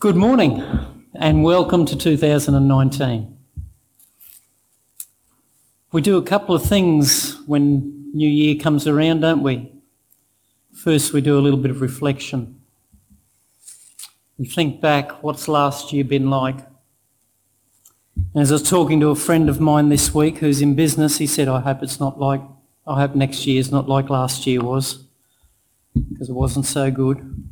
Good morning and welcome to 2019. We do a couple of things when New Year comes around, don't we? First, we do a little bit of reflection. We think back, what's last year been like? As I was talking to a friend of mine this week who's in business, he said, I hope it's not like, I hope next year's not like last year was, because it wasn't so good.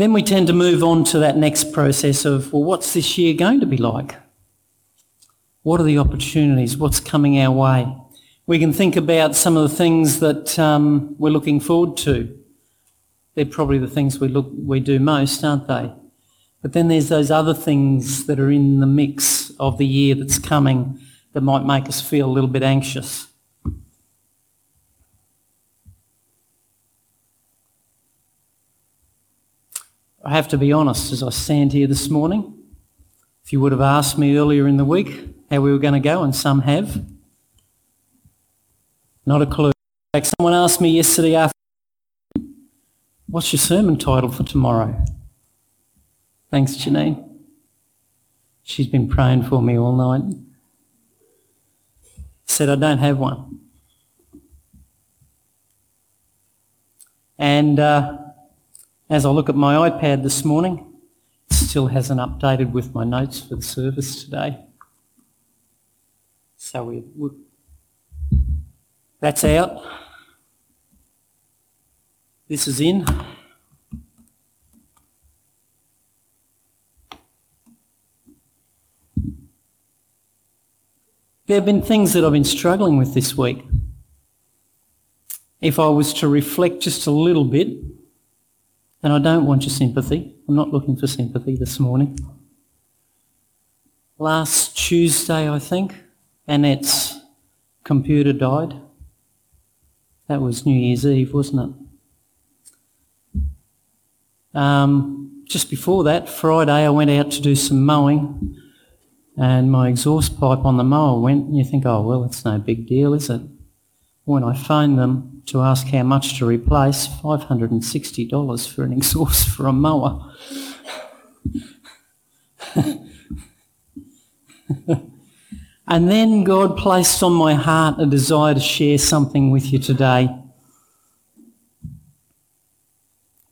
Then we tend to move on to that next process of, well, what's this year going to be like? What are the opportunities? What's coming our way? We can think about some of the things that um, we're looking forward to. They're probably the things we look we do most, aren't they? But then there's those other things that are in the mix of the year that's coming that might make us feel a little bit anxious. I have to be honest, as I stand here this morning, if you would have asked me earlier in the week how we were going to go, and some have, not a clue. Fact, someone asked me yesterday after, what's your sermon title for tomorrow? Thanks, Janine. She's been praying for me all night. Said, I don't have one. And uh, as I look at my iPad this morning, it still hasn't updated with my notes for the service today. So we, we that's out. This is in. There have been things that I've been struggling with this week. If I was to reflect just a little bit, and I don't want your sympathy. I'm not looking for sympathy this morning. Last Tuesday, I think, Annette's computer died. That was New Year's Eve, wasn't it? Um, just before that, Friday, I went out to do some mowing and my exhaust pipe on the mower went and you think, oh, well, it's no big deal, is it? When I phoned them to ask how much to replace, $560 for an exhaust for a mower. and then God placed on my heart a desire to share something with you today.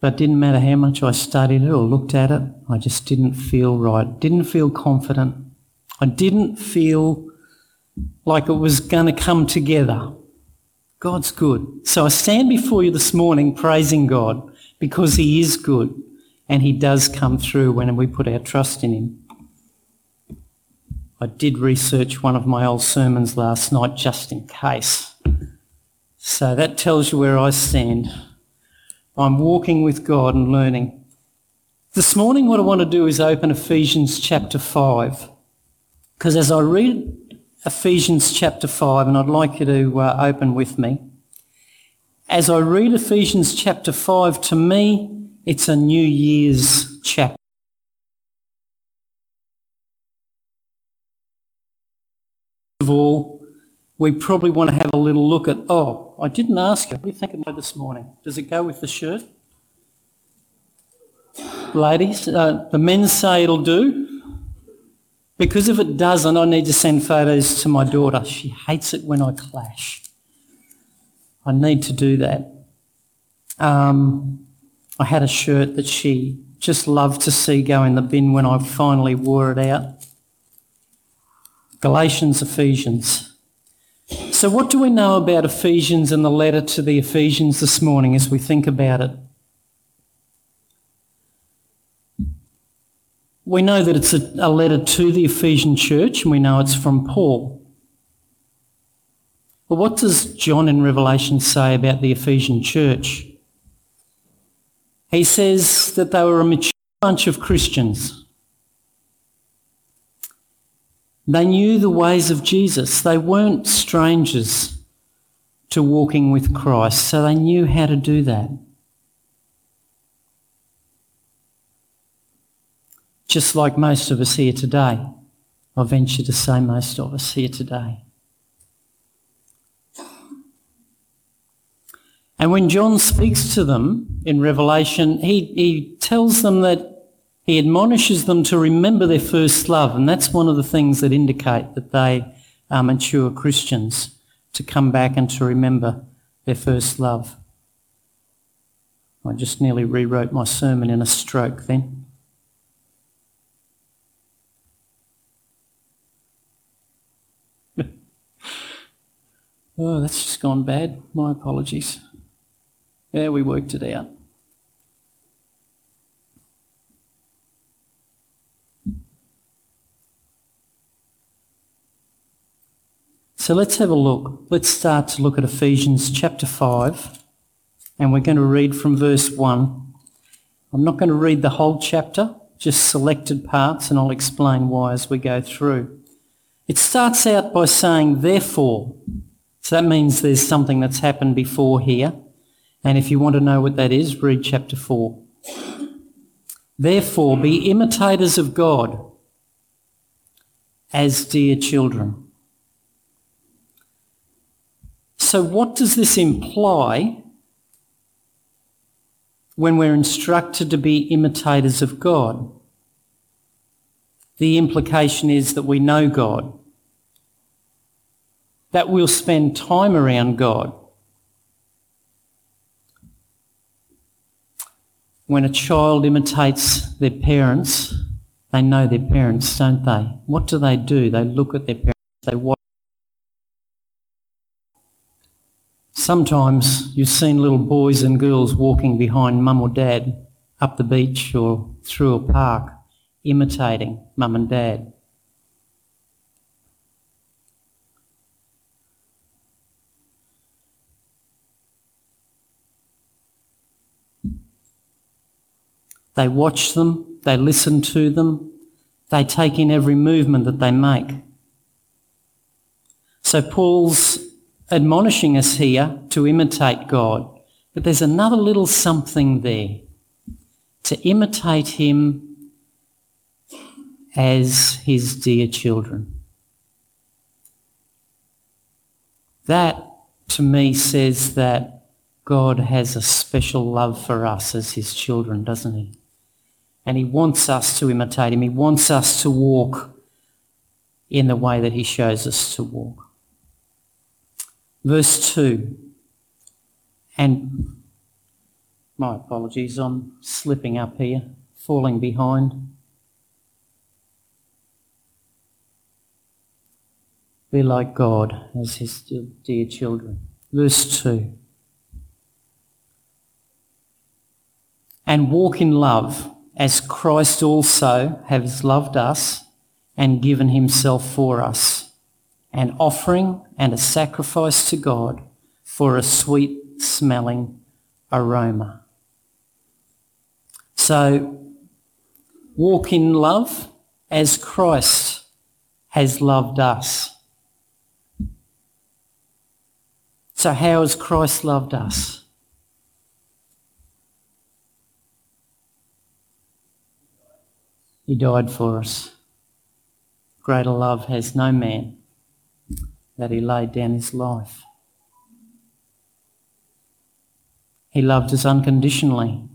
But it didn't matter how much I studied it or looked at it, I just didn't feel right. Didn't feel confident. I didn't feel like it was going to come together. God's good. So I stand before you this morning praising God because He is good and He does come through when we put our trust in Him. I did research one of my old sermons last night just in case. So that tells you where I stand. I'm walking with God and learning. This morning, what I want to do is open Ephesians chapter 5. Because as I read Ephesians chapter 5, and I'd like you to uh, open with me. As I read Ephesians chapter 5, to me, it's a New Year's chapter. Of all, we probably want to have a little look at, oh, I didn't ask you. What do you think about this morning? Does it go with the shirt? Ladies, uh, the men say it'll do. Because if it doesn't, I need to send photos to my daughter. She hates it when I clash. I need to do that. Um, I had a shirt that she just loved to see go in the bin when I finally wore it out. Galatians, Ephesians. So what do we know about Ephesians and the letter to the Ephesians this morning as we think about it? We know that it's a, a letter to the Ephesian church and we know it's from Paul. But what does John in Revelation say about the Ephesian church? He says that they were a mature bunch of Christians. They knew the ways of Jesus. They weren't strangers to walking with Christ, so they knew how to do that. Just like most of us here today. I venture to say most of us here today. And when John speaks to them in Revelation, he, he tells them that he admonishes them to remember their first love. And that's one of the things that indicate that they are mature Christians, to come back and to remember their first love. I just nearly rewrote my sermon in a stroke then. Oh, that's just gone bad. My apologies. Yeah, we worked it out. So let's have a look. Let's start to look at Ephesians chapter 5, and we're going to read from verse 1. I'm not going to read the whole chapter, just selected parts, and I'll explain why as we go through. It starts out by saying, therefore. So that means there's something that's happened before here. And if you want to know what that is, read chapter 4. Therefore, be imitators of God as dear children. So, what does this imply when we're instructed to be imitators of God? The implication is that we know God, that we'll spend time around God, when a child imitates their parents, they know their parents, don't they? What do they do? They look at their parents, they watch. Sometimes you've seen little boys and girls walking behind mum or dad up the beach or through a park, imitating mum and dad. They watch them, they listen to them, they take in every movement that they make. So Paul's admonishing us here to imitate God, but there's another little something there to imitate him as his dear children. That to me says that God has a special love for us as his children, doesn't he? And he wants us to imitate him. He wants us to walk in the way that he shows us to walk. Verse 2. And my apologies, I'm slipping up here, falling behind. Be like God as his dear children. Verse 2. And walk in love as Christ also has loved us and given himself for us, an offering and a sacrifice to God for a sweet smelling aroma. So walk in love as Christ has loved us. So how has Christ loved us? He died for us. Greater love has no man that he laid down his life. He loved us unconditionally.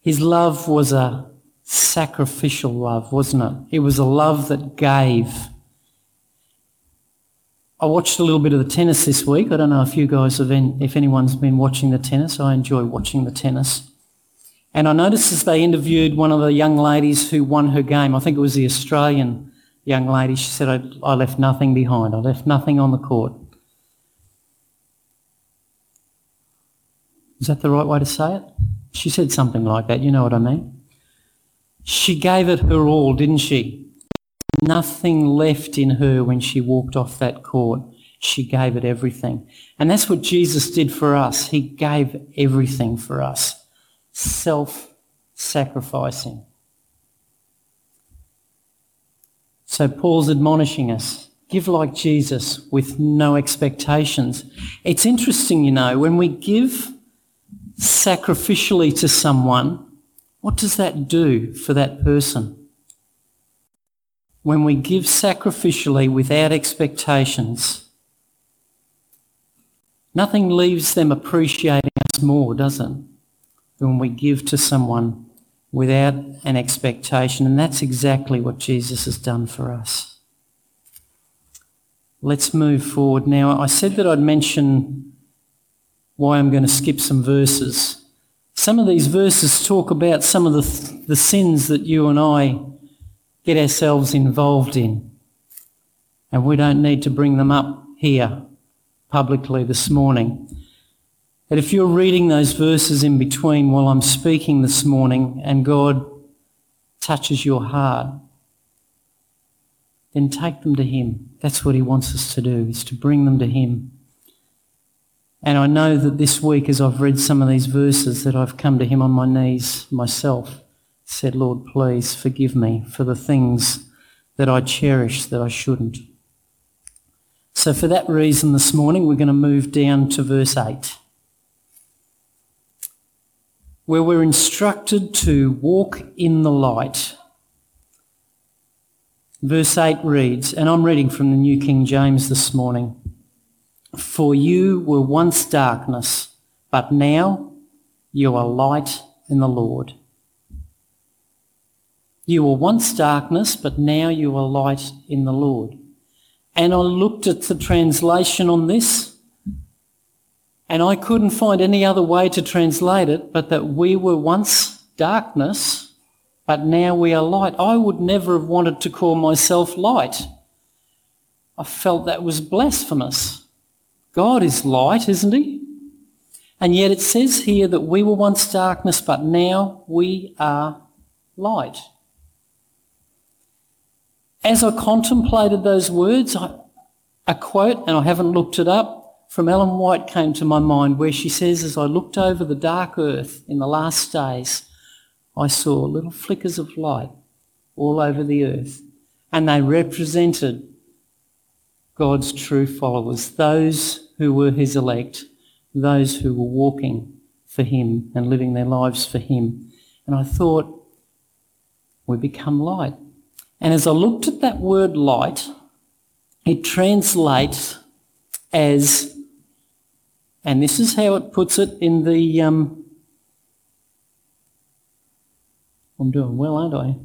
His love was a sacrificial love, wasn't it? It was a love that gave. I watched a little bit of the tennis this week. I don't know if you guys have been, if anyone's been watching the tennis. I enjoy watching the tennis. And I noticed as they interviewed one of the young ladies who won her game, I think it was the Australian young lady, she said, I, I left nothing behind. I left nothing on the court. Is that the right way to say it? She said something like that. You know what I mean? She gave it her all, didn't she? Nothing left in her when she walked off that court. She gave it everything. And that's what Jesus did for us. He gave everything for us. Self-sacrificing. So Paul's admonishing us. Give like Jesus with no expectations. It's interesting, you know, when we give sacrificially to someone, what does that do for that person? When we give sacrificially without expectations, nothing leaves them appreciating us more, does it? Than when we give to someone without an expectation. And that's exactly what Jesus has done for us. Let's move forward now. I said that I'd mention why I'm going to skip some verses. Some of these verses talk about some of the, the sins that you and I get ourselves involved in. And we don't need to bring them up here publicly this morning. But if you're reading those verses in between while I'm speaking this morning and God touches your heart, then take them to Him. That's what He wants us to do, is to bring them to Him. And I know that this week, as I've read some of these verses, that I've come to Him on my knees myself, said, Lord, please forgive me for the things that I cherish that I shouldn't. So for that reason this morning, we're going to move down to verse 8, where we're instructed to walk in the light. Verse 8 reads, and I'm reading from the New King James this morning. For you were once darkness, but now you are light in the Lord. You were once darkness, but now you are light in the Lord. And I looked at the translation on this, and I couldn't find any other way to translate it but that we were once darkness, but now we are light. I would never have wanted to call myself light. I felt that was blasphemous. God is light, isn't he? And yet it says here that we were once darkness, but now we are light. As I contemplated those words, a quote, and I haven't looked it up, from Ellen White came to my mind where she says, As I looked over the dark earth in the last days, I saw little flickers of light all over the earth, and they represented God's true followers, those who were his elect, those who were walking for him and living their lives for him. And I thought, we become light. And as I looked at that word light, it translates as, and this is how it puts it in the, um, I'm doing well, aren't I?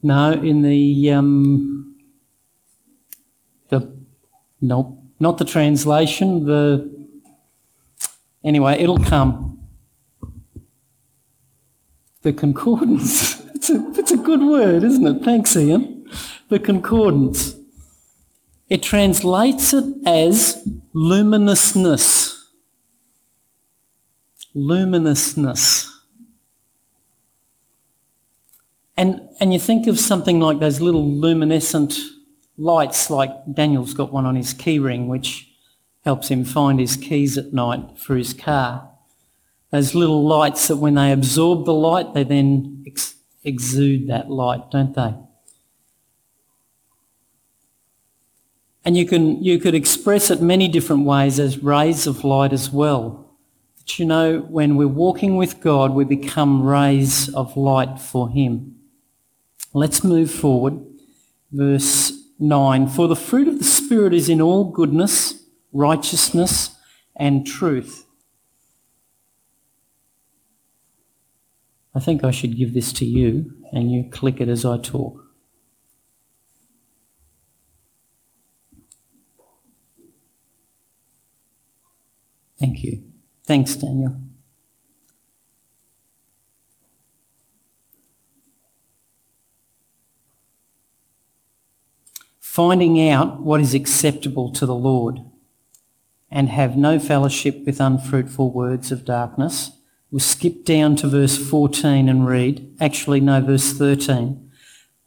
No, in the, um, the, nope, not the translation, the, anyway, it'll come. The concordance. it's, a, it's a good word, isn't it? Thanks, Ian. The concordance. It translates it as luminousness. Luminousness. And, and you think of something like those little luminescent lights like Daniel's got one on his keyring which helps him find his keys at night for his car. Those little lights that when they absorb the light, they then ex- exude that light, don't they? And you can you could express it many different ways as rays of light as well. But you know, when we're walking with God, we become rays of light for Him. Let's move forward. Verse 9 For the fruit of the Spirit is in all goodness, righteousness, and truth. I think I should give this to you and you click it as I talk. Thank you. Thanks, Daniel. finding out what is acceptable to the Lord, and have no fellowship with unfruitful words of darkness. We'll skip down to verse 14 and read, actually, no, verse 13.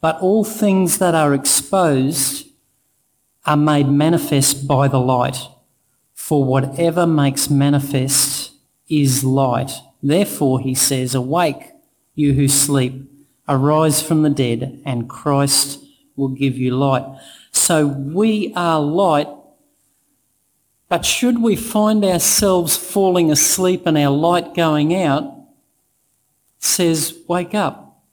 But all things that are exposed are made manifest by the light, for whatever makes manifest is light. Therefore, he says, Awake, you who sleep, arise from the dead, and Christ will give you light. So we are light, but should we find ourselves falling asleep and our light going out, says, wake up.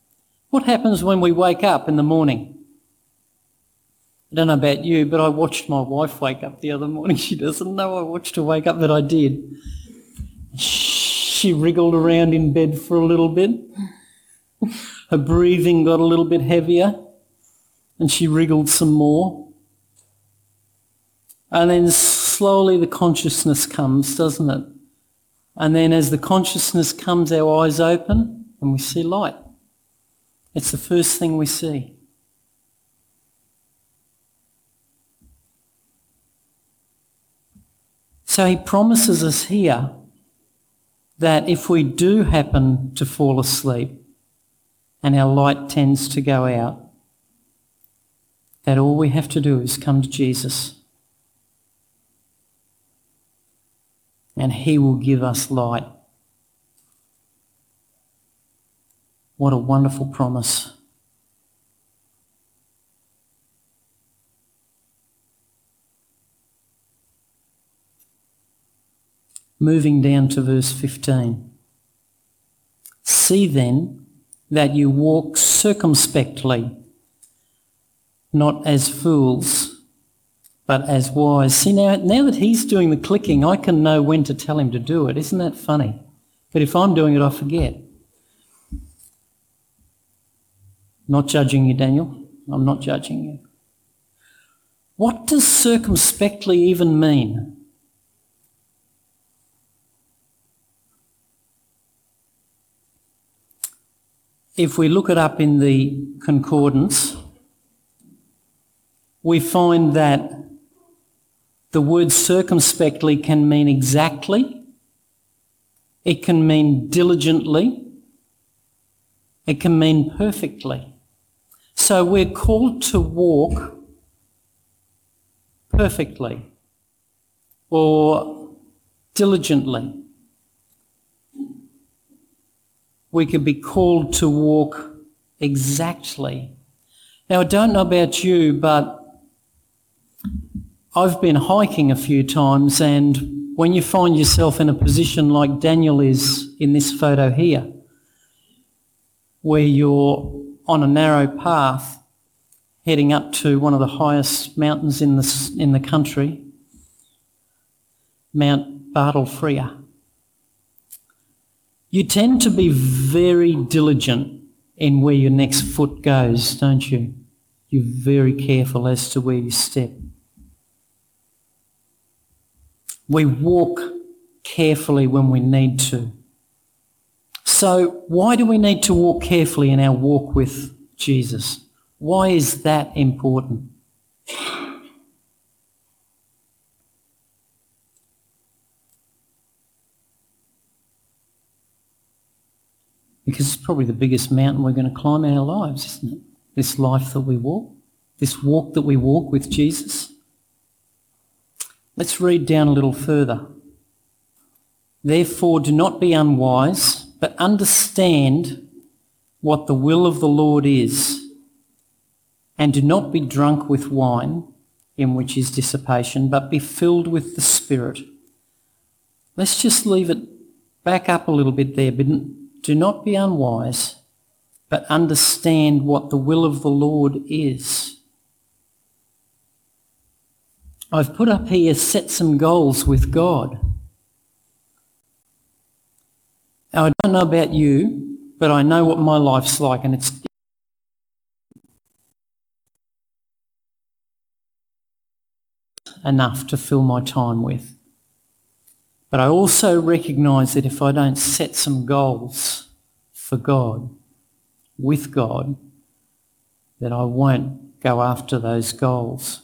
What happens when we wake up in the morning? I don't know about you, but I watched my wife wake up the other morning. She doesn't know I watched her wake up, but I did. She wriggled around in bed for a little bit. Her breathing got a little bit heavier, and she wriggled some more. And then slowly the consciousness comes, doesn't it? And then as the consciousness comes, our eyes open and we see light. It's the first thing we see. So he promises us here that if we do happen to fall asleep and our light tends to go out, that all we have to do is come to Jesus and he will give us light. What a wonderful promise. Moving down to verse 15. See then that you walk circumspectly, not as fools, but as wise. See, now, now that he's doing the clicking, I can know when to tell him to do it. Isn't that funny? But if I'm doing it, I forget. Not judging you, Daniel. I'm not judging you. What does circumspectly even mean? If we look it up in the concordance, we find that the word circumspectly can mean exactly, it can mean diligently, it can mean perfectly. So we're called to walk perfectly or diligently. We could be called to walk exactly. Now, I don't know about you, but I've been hiking a few times, and when you find yourself in a position like Daniel is in this photo here, where you're on a narrow path heading up to one of the highest mountains in the, in the country, Mount Bartle Frere. You tend to be very diligent in where your next foot goes, don't you? You're very careful as to where you step. We walk carefully when we need to. So, why do we need to walk carefully in our walk with Jesus? Why is that important? Because it's probably the biggest mountain we're going to climb in our lives, isn't it? This life that we walk, this walk that we walk with Jesus. Let's read down a little further. Therefore, do not be unwise, but understand what the will of the Lord is. And do not be drunk with wine, in which is dissipation, but be filled with the Spirit. Let's just leave it back up a little bit there. But do not be unwise, but understand what the will of the Lord is. I've put up here set some goals with God. Now, I don't know about you, but I know what my life's like, and it's enough to fill my time with. But I also recognise that if I don't set some goals for God, with God, that I won't go after those goals.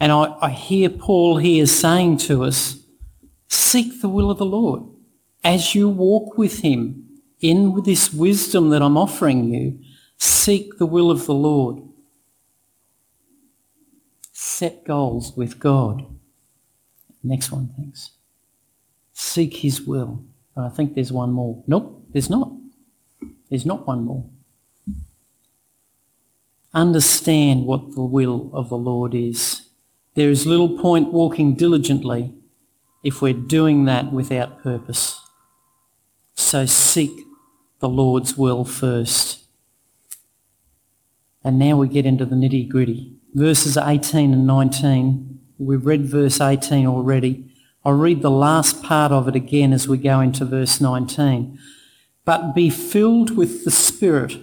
And I, I hear Paul here saying to us, seek the will of the Lord. As you walk with him in with this wisdom that I'm offering you, seek the will of the Lord. Set goals with God. Next one, thanks. Seek his will. I think there's one more. Nope, there's not. There's not one more. Understand what the will of the Lord is. There is little point walking diligently if we're doing that without purpose. So seek the Lord's will first. And now we get into the nitty gritty. Verses 18 and 19. We've read verse 18 already. I'll read the last part of it again as we go into verse 19. But be filled with the Spirit,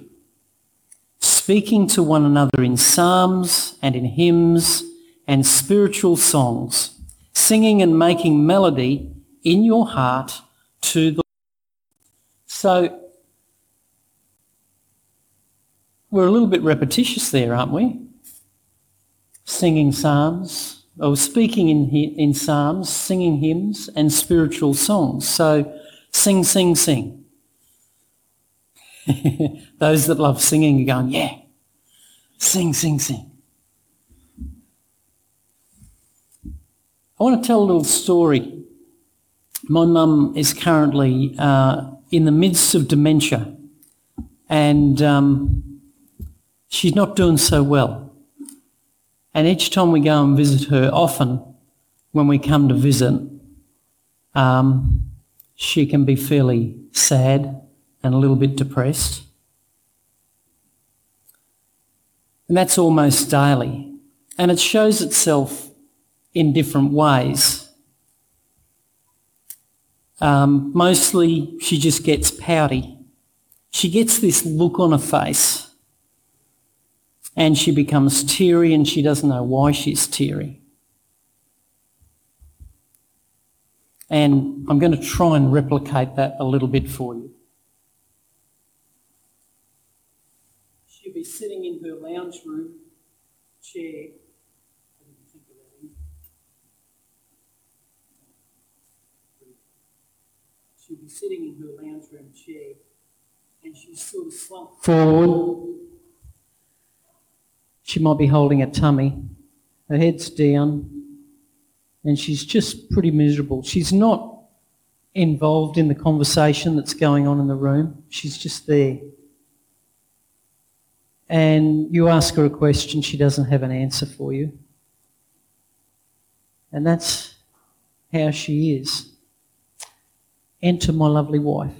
speaking to one another in psalms and in hymns and spiritual songs, singing and making melody in your heart to the So we're a little bit repetitious there, aren't we? Singing psalms, or speaking in, in psalms, singing hymns and spiritual songs. So sing, sing, sing. Those that love singing are going, yeah, sing, sing, sing. I want to tell a little story. My mum is currently uh, in the midst of dementia and um, she's not doing so well. And each time we go and visit her, often when we come to visit, um, she can be fairly sad and a little bit depressed. And that's almost daily. And it shows itself in different ways. Um, mostly she just gets pouty. She gets this look on her face and she becomes teary and she doesn't know why she's teary. And I'm going to try and replicate that a little bit for you. She'll be sitting in her lounge room chair. She'll be sitting in her lounge room chair and she's sort of slumped forward. She might be holding a tummy. Her head's down and she's just pretty miserable. She's not involved in the conversation that's going on in the room. She's just there and you ask her a question, she doesn't have an answer for you. And that's how she is. Enter my lovely wife.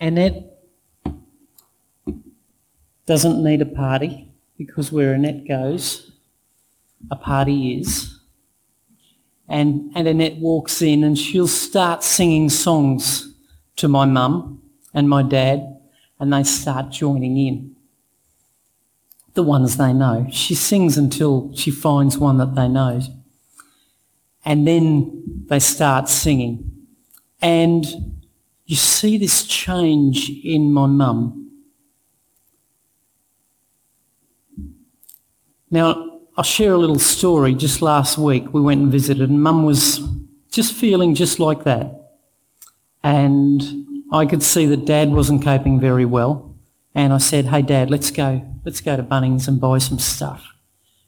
Annette doesn't need a party because where Annette goes, a party is. And, and Annette walks in and she'll start singing songs to my mum and my dad and they start joining in. The ones they know. She sings until she finds one that they know. And then they start singing. And you see this change in my mum. Now, I'll share a little story. Just last week, we went and visited, and mum was just feeling just like that. And I could see that Dad wasn't coping very well, and I said, "Hey, Dad, let's go. Let's go to Bunnings and buy some stuff."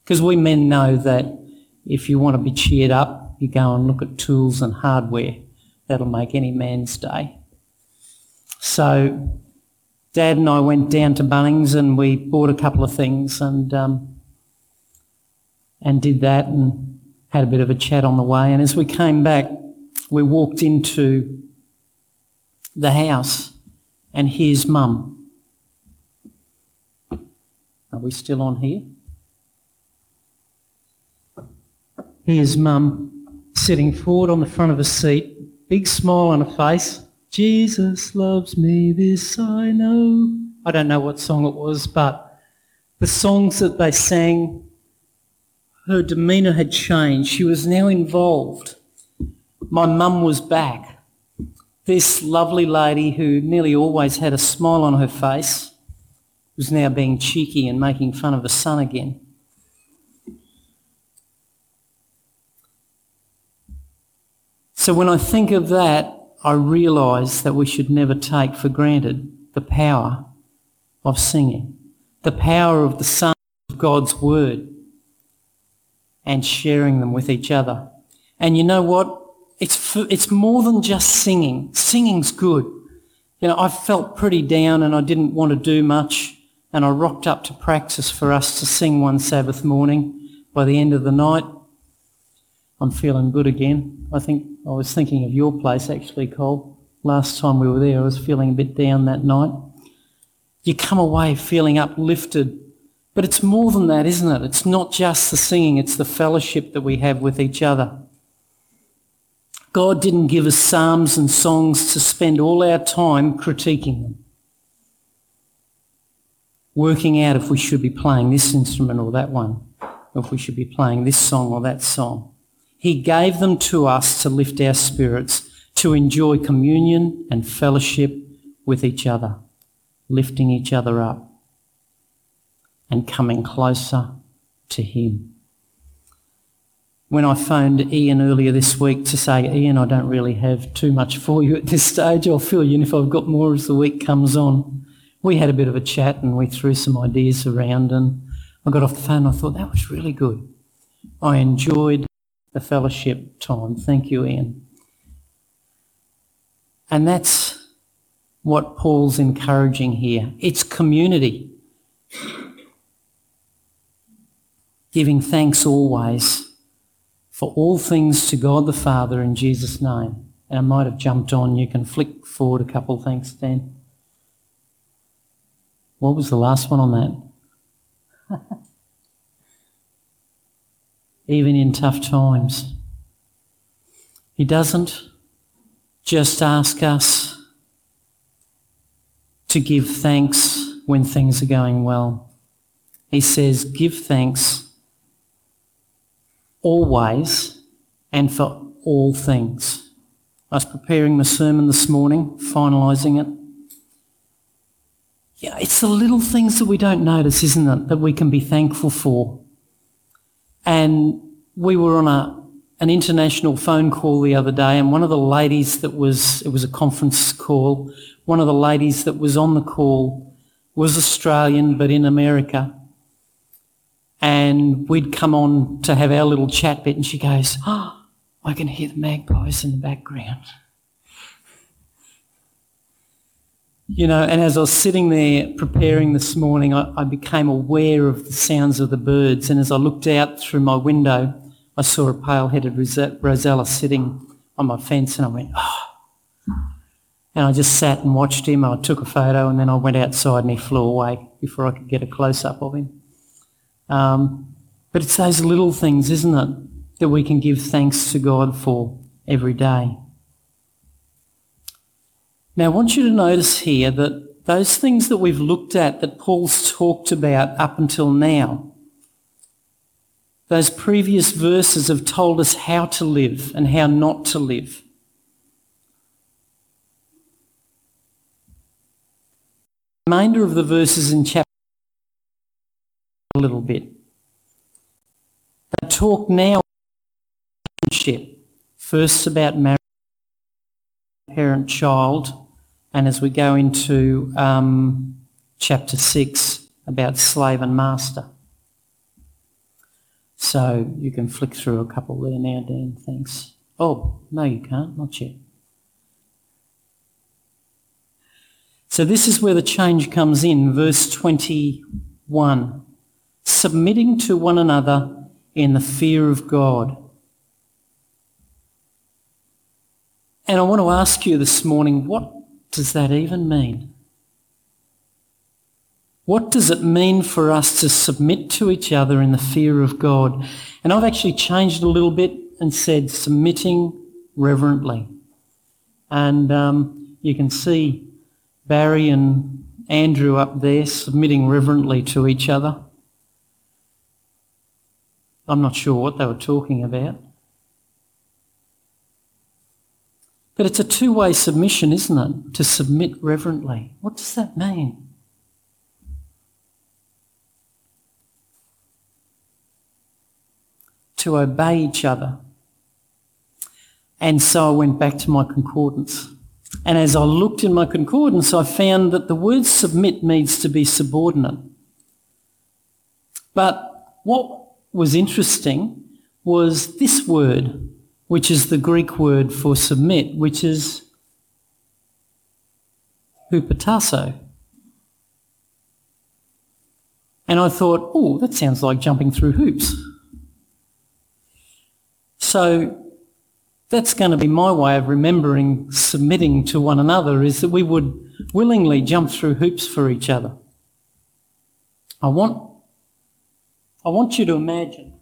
Because we men know that if you want to be cheered up, you go and look at tools and hardware. That'll make any man's day. So, Dad and I went down to Bunnings and we bought a couple of things and um, and did that and had a bit of a chat on the way. And as we came back, we walked into the house and here's mum. Are we still on here? Here's mum sitting forward on the front of a seat, big smile on her face. Jesus loves me, this I know. I don't know what song it was, but the songs that they sang, her demeanour had changed. She was now involved. My mum was back this lovely lady who nearly always had a smile on her face was now being cheeky and making fun of her son again. So when I think of that, I realise that we should never take for granted the power of singing, the power of the Son of God's Word, and sharing them with each other. And you know what? it's, it's more than just singing. Singing's good. You know, I felt pretty down and I didn't want to do much and I rocked up to practice for us to sing one Sabbath morning. By the end of the night, I'm feeling good again. I think I was thinking of your place actually, Cole. Last time we were there, I was feeling a bit down that night. You come away feeling uplifted. But it's more than that, isn't it? It's not just the singing, it's the fellowship that we have with each other. God didn't give us psalms and songs to spend all our time critiquing them, working out if we should be playing this instrument or that one, or if we should be playing this song or that song. He gave them to us to lift our spirits, to enjoy communion and fellowship with each other, lifting each other up and coming closer to Him when I phoned Ian earlier this week to say, Ian, I don't really have too much for you at this stage. I'll fill you in if I've got more as the week comes on. We had a bit of a chat and we threw some ideas around and I got off the phone and I thought that was really good. I enjoyed the fellowship time. Thank you, Ian. And that's what Paul's encouraging here. It's community. Giving thanks always for all things to God the Father in Jesus' name. And I might have jumped on. You can flick forward a couple. Thanks, Dan. What was the last one on that? Even in tough times. He doesn't just ask us to give thanks when things are going well. He says, give thanks always and for all things. I was preparing the sermon this morning, finalising it. Yeah, it's the little things that we don't notice, isn't it, that we can be thankful for. And we were on a, an international phone call the other day, and one of the ladies that was, it was a conference call, one of the ladies that was on the call was Australian but in America and we'd come on to have our little chat bit, and she goes, Oh, I can hear the magpies in the background. You know, and as I was sitting there preparing this morning, I, I, became aware of the sounds of the birds. And as I looked out through my window, I saw a pale headed Rosella sitting on my fence, and I went, Oh. And I just sat and watched him. I took a photo, and then I went outside and he flew away before I could get a close up of him. Um, but it's those little things, isn't it, that we can give thanks to God for every day. Now, I want you to notice here that those things that we've looked at, that Paul's talked about up until now, those previous verses have told us how to live and how not to live. The remainder of the verses in chapter a little bit. They talk now first about marriage, parent, child, and as we go into um, chapter 6, about slave and master. So you can flick through a couple there now, Dan, thanks. Oh, no, you can't, not yet. So this is where the change comes in, verse 21 submitting to one another in the fear of God. And I want to ask you this morning what does that even mean? What does it mean for us to submit to each other in the fear of God? And I've actually changed a little bit and said submitting reverently. And um, you can see Barry and Andrew up there submitting reverently to each other. I'm not sure what they were talking about. But it's a two way submission, isn't it? To submit reverently. What does that mean? To obey each other. And so I went back to my concordance. And as I looked in my concordance, I found that the word submit means to be subordinate. But what was interesting was this word, which is the Greek word for submit, which is hupotasso. And I thought, oh, that sounds like jumping through hoops. So that's going to be my way of remembering submitting to one another is that we would willingly jump through hoops for each other. I want, I want you to imagine.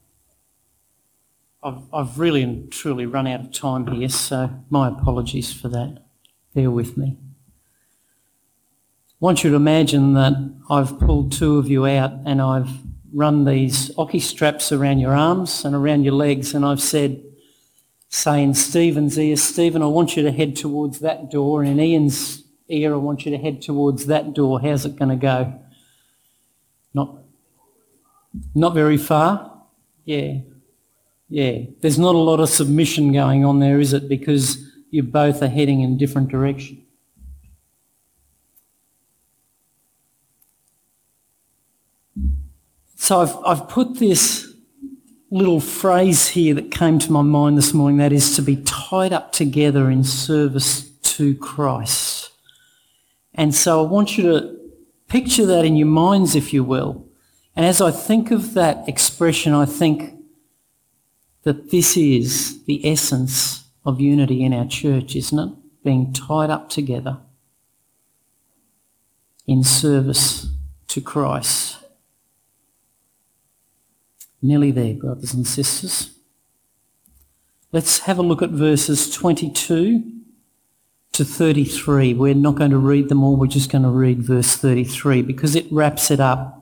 I've, I've really and truly run out of time here, so my apologies for that. Bear with me. I want you to imagine that I've pulled two of you out and I've run these ocky straps around your arms and around your legs and I've said, say in Stephen's ear, Stephen, I want you to head towards that door. And in Ian's ear, I want you to head towards that door. How's it going to go? Not, not very far? Yeah. Yeah. There's not a lot of submission going on there, is it? Because you both are heading in different directions. So I've, I've put this little phrase here that came to my mind this morning that is to be tied up together in service to Christ. And so I want you to picture that in your minds, if you will. And as I think of that expression, I think that this is the essence of unity in our church, isn't it? Being tied up together in service to Christ. Nearly there, brothers and sisters. Let's have a look at verses 22 to 33. We're not going to read them all, we're just going to read verse 33 because it wraps it up.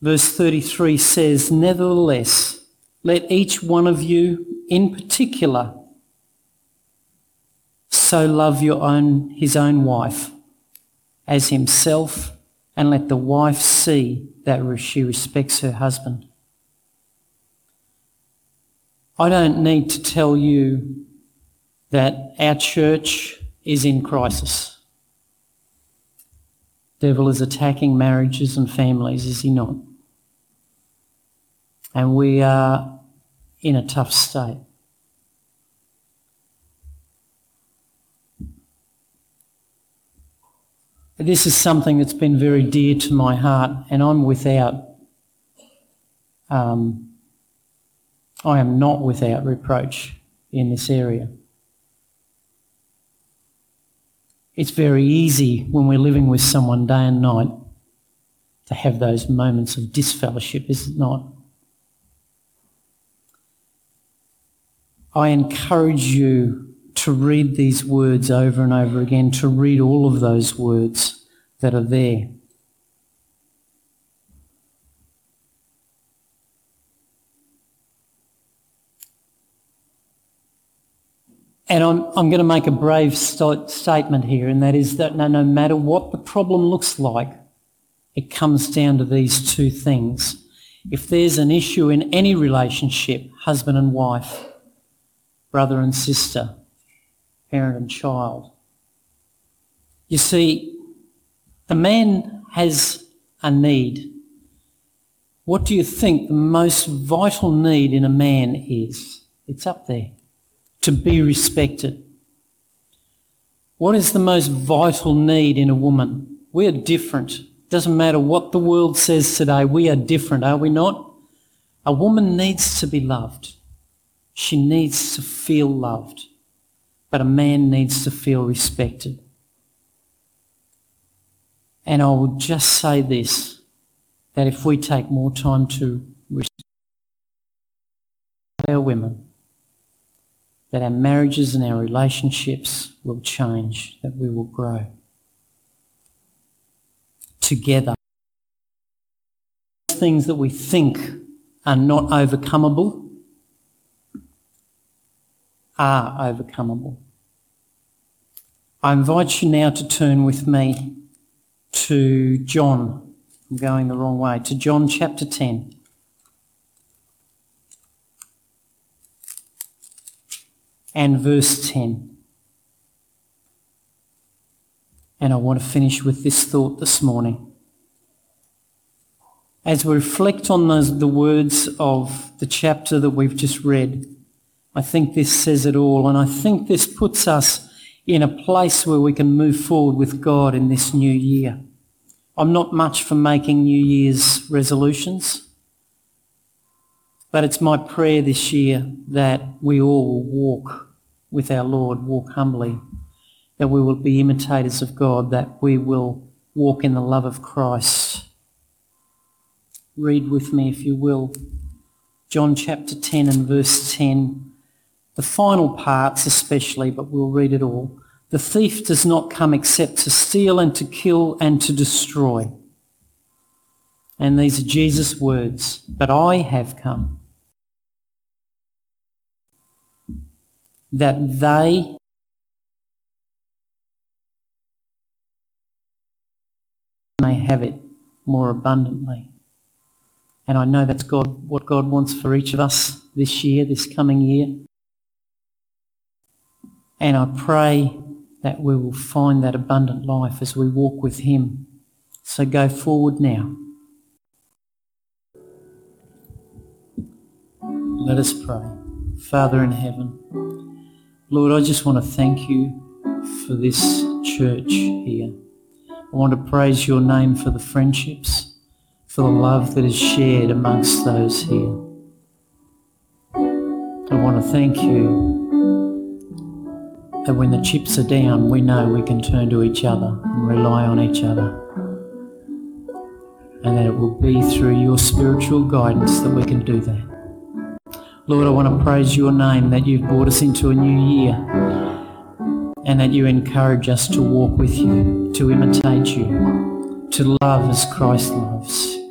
Verse 33 says, Nevertheless, let each one of you in particular so love your own, his own wife as himself and let the wife see that she respects her husband. I don't need to tell you that our church is in crisis. Devil is attacking marriages and families, is he not? And we are in a tough state. This is something that's been very dear to my heart, and I'm without, um, I am not without reproach in this area. It's very easy when we're living with someone day and night to have those moments of disfellowship, is it not? I encourage you to read these words over and over again, to read all of those words that are there. And I'm, I'm going to make a brave st- statement here, and that is that no, no matter what the problem looks like, it comes down to these two things. If there's an issue in any relationship, husband and wife, brother and sister, parent and child. You see, the man has a need. What do you think the most vital need in a man is? It's up there. To be respected. What is the most vital need in a woman? We are different. Doesn't matter what the world says today, we are different, are we not? A woman needs to be loved. She needs to feel loved but a man needs to feel respected. And I will just say this, that if we take more time to respect our women, that our marriages and our relationships will change, that we will grow together. Things that we think are not overcomable are overcomable. I invite you now to turn with me to John. I'm going the wrong way. To John chapter 10. And verse 10. And I want to finish with this thought this morning. As we reflect on those, the words of the chapter that we've just read, I think this says it all, and I think this puts us in a place where we can move forward with God in this new year. I'm not much for making New Year's resolutions, But it's my prayer this year that we all walk with our Lord, walk humbly, that we will be imitators of God, that we will walk in the love of Christ. Read with me, if you will, John chapter 10 and verse 10. The final parts especially, but we'll read it all. The thief does not come except to steal and to kill and to destroy. And these are Jesus' words. But I have come that they may have it more abundantly. And I know that's God, what God wants for each of us this year, this coming year. And I pray that we will find that abundant life as we walk with him. So go forward now. Let us pray. Father in heaven, Lord, I just want to thank you for this church here. I want to praise your name for the friendships, for the love that is shared amongst those here. I want to thank you that when the chips are down, we know we can turn to each other and rely on each other. And that it will be through your spiritual guidance that we can do that. Lord, I want to praise your name that you've brought us into a new year and that you encourage us to walk with you, to imitate you, to love as Christ loves.